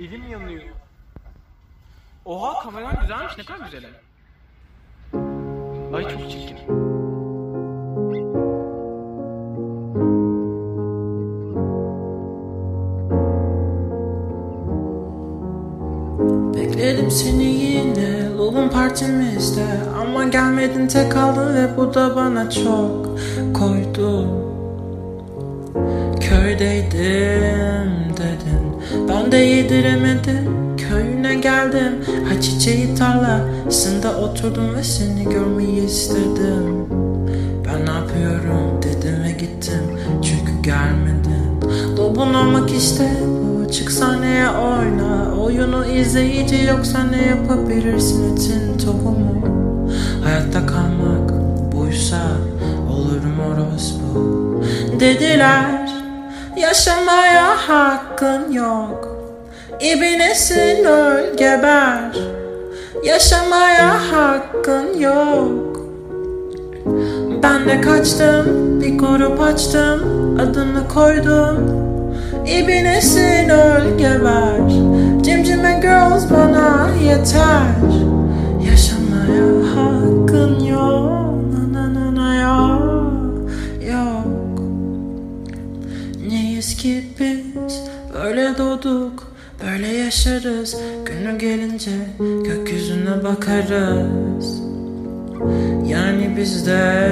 Elim yanıyor. Oha kameran güzelmiş ne kadar güzel. Ay çok çirkin. Bekledim seni yine Love'un partimizde Ama gelmedin tek kaldın ve bu da bana çok koydu Köydeydim dedin Ben de yediremedim Köyüne geldim. Ay çiçeği tarlasında oturdum ve seni görmeyi istedim. Ben ne yapıyorum dedim ve gittim Çünkü gelmedin. Lobun olmak işte bu Çık sahneye oyna. Oyunu izleyici yoksa ne yapabilirsin etin tohumu? Hayatta kalmak buysa olurum orospu? Dediler yaşamaya hakkın yok. İbinesin öl geber. Yaşamaya hakkın yok. Ben de kaçtım, bir grup açtım, adını koydum. İbinesin öl geber Neyiz ki biz böyle doğduk Böyle yaşarız. Günü gelince gökyüzüne bakarız. Yani biz de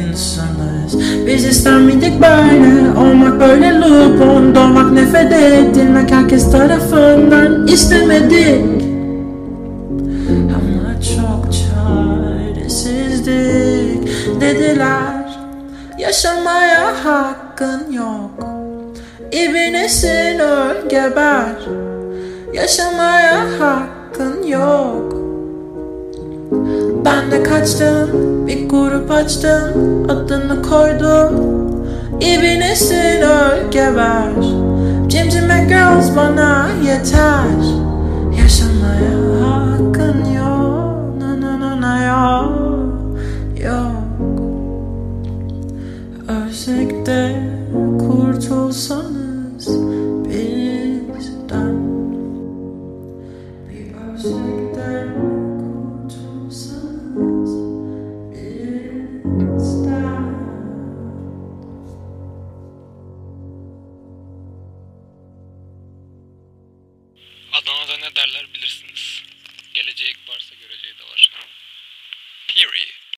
insanız. Biz ister miydik böyle Olmak böyle lupon Doğmak nefret edilmek Herkes tarafından istemedik. Ama çok çaresizdik. Dediler Yaşamaya hakkın yok İbinesin öl geber. Yaşamaya hakkın yok. Ben de kaçtım, bir grup açtım, adını koydum. İbinesin öl geber. Cimcime girls bana yeter de kurtulsanız bizden. Bir özlükten kurtulsanız bizden. Adana'da ne derler bilirsin.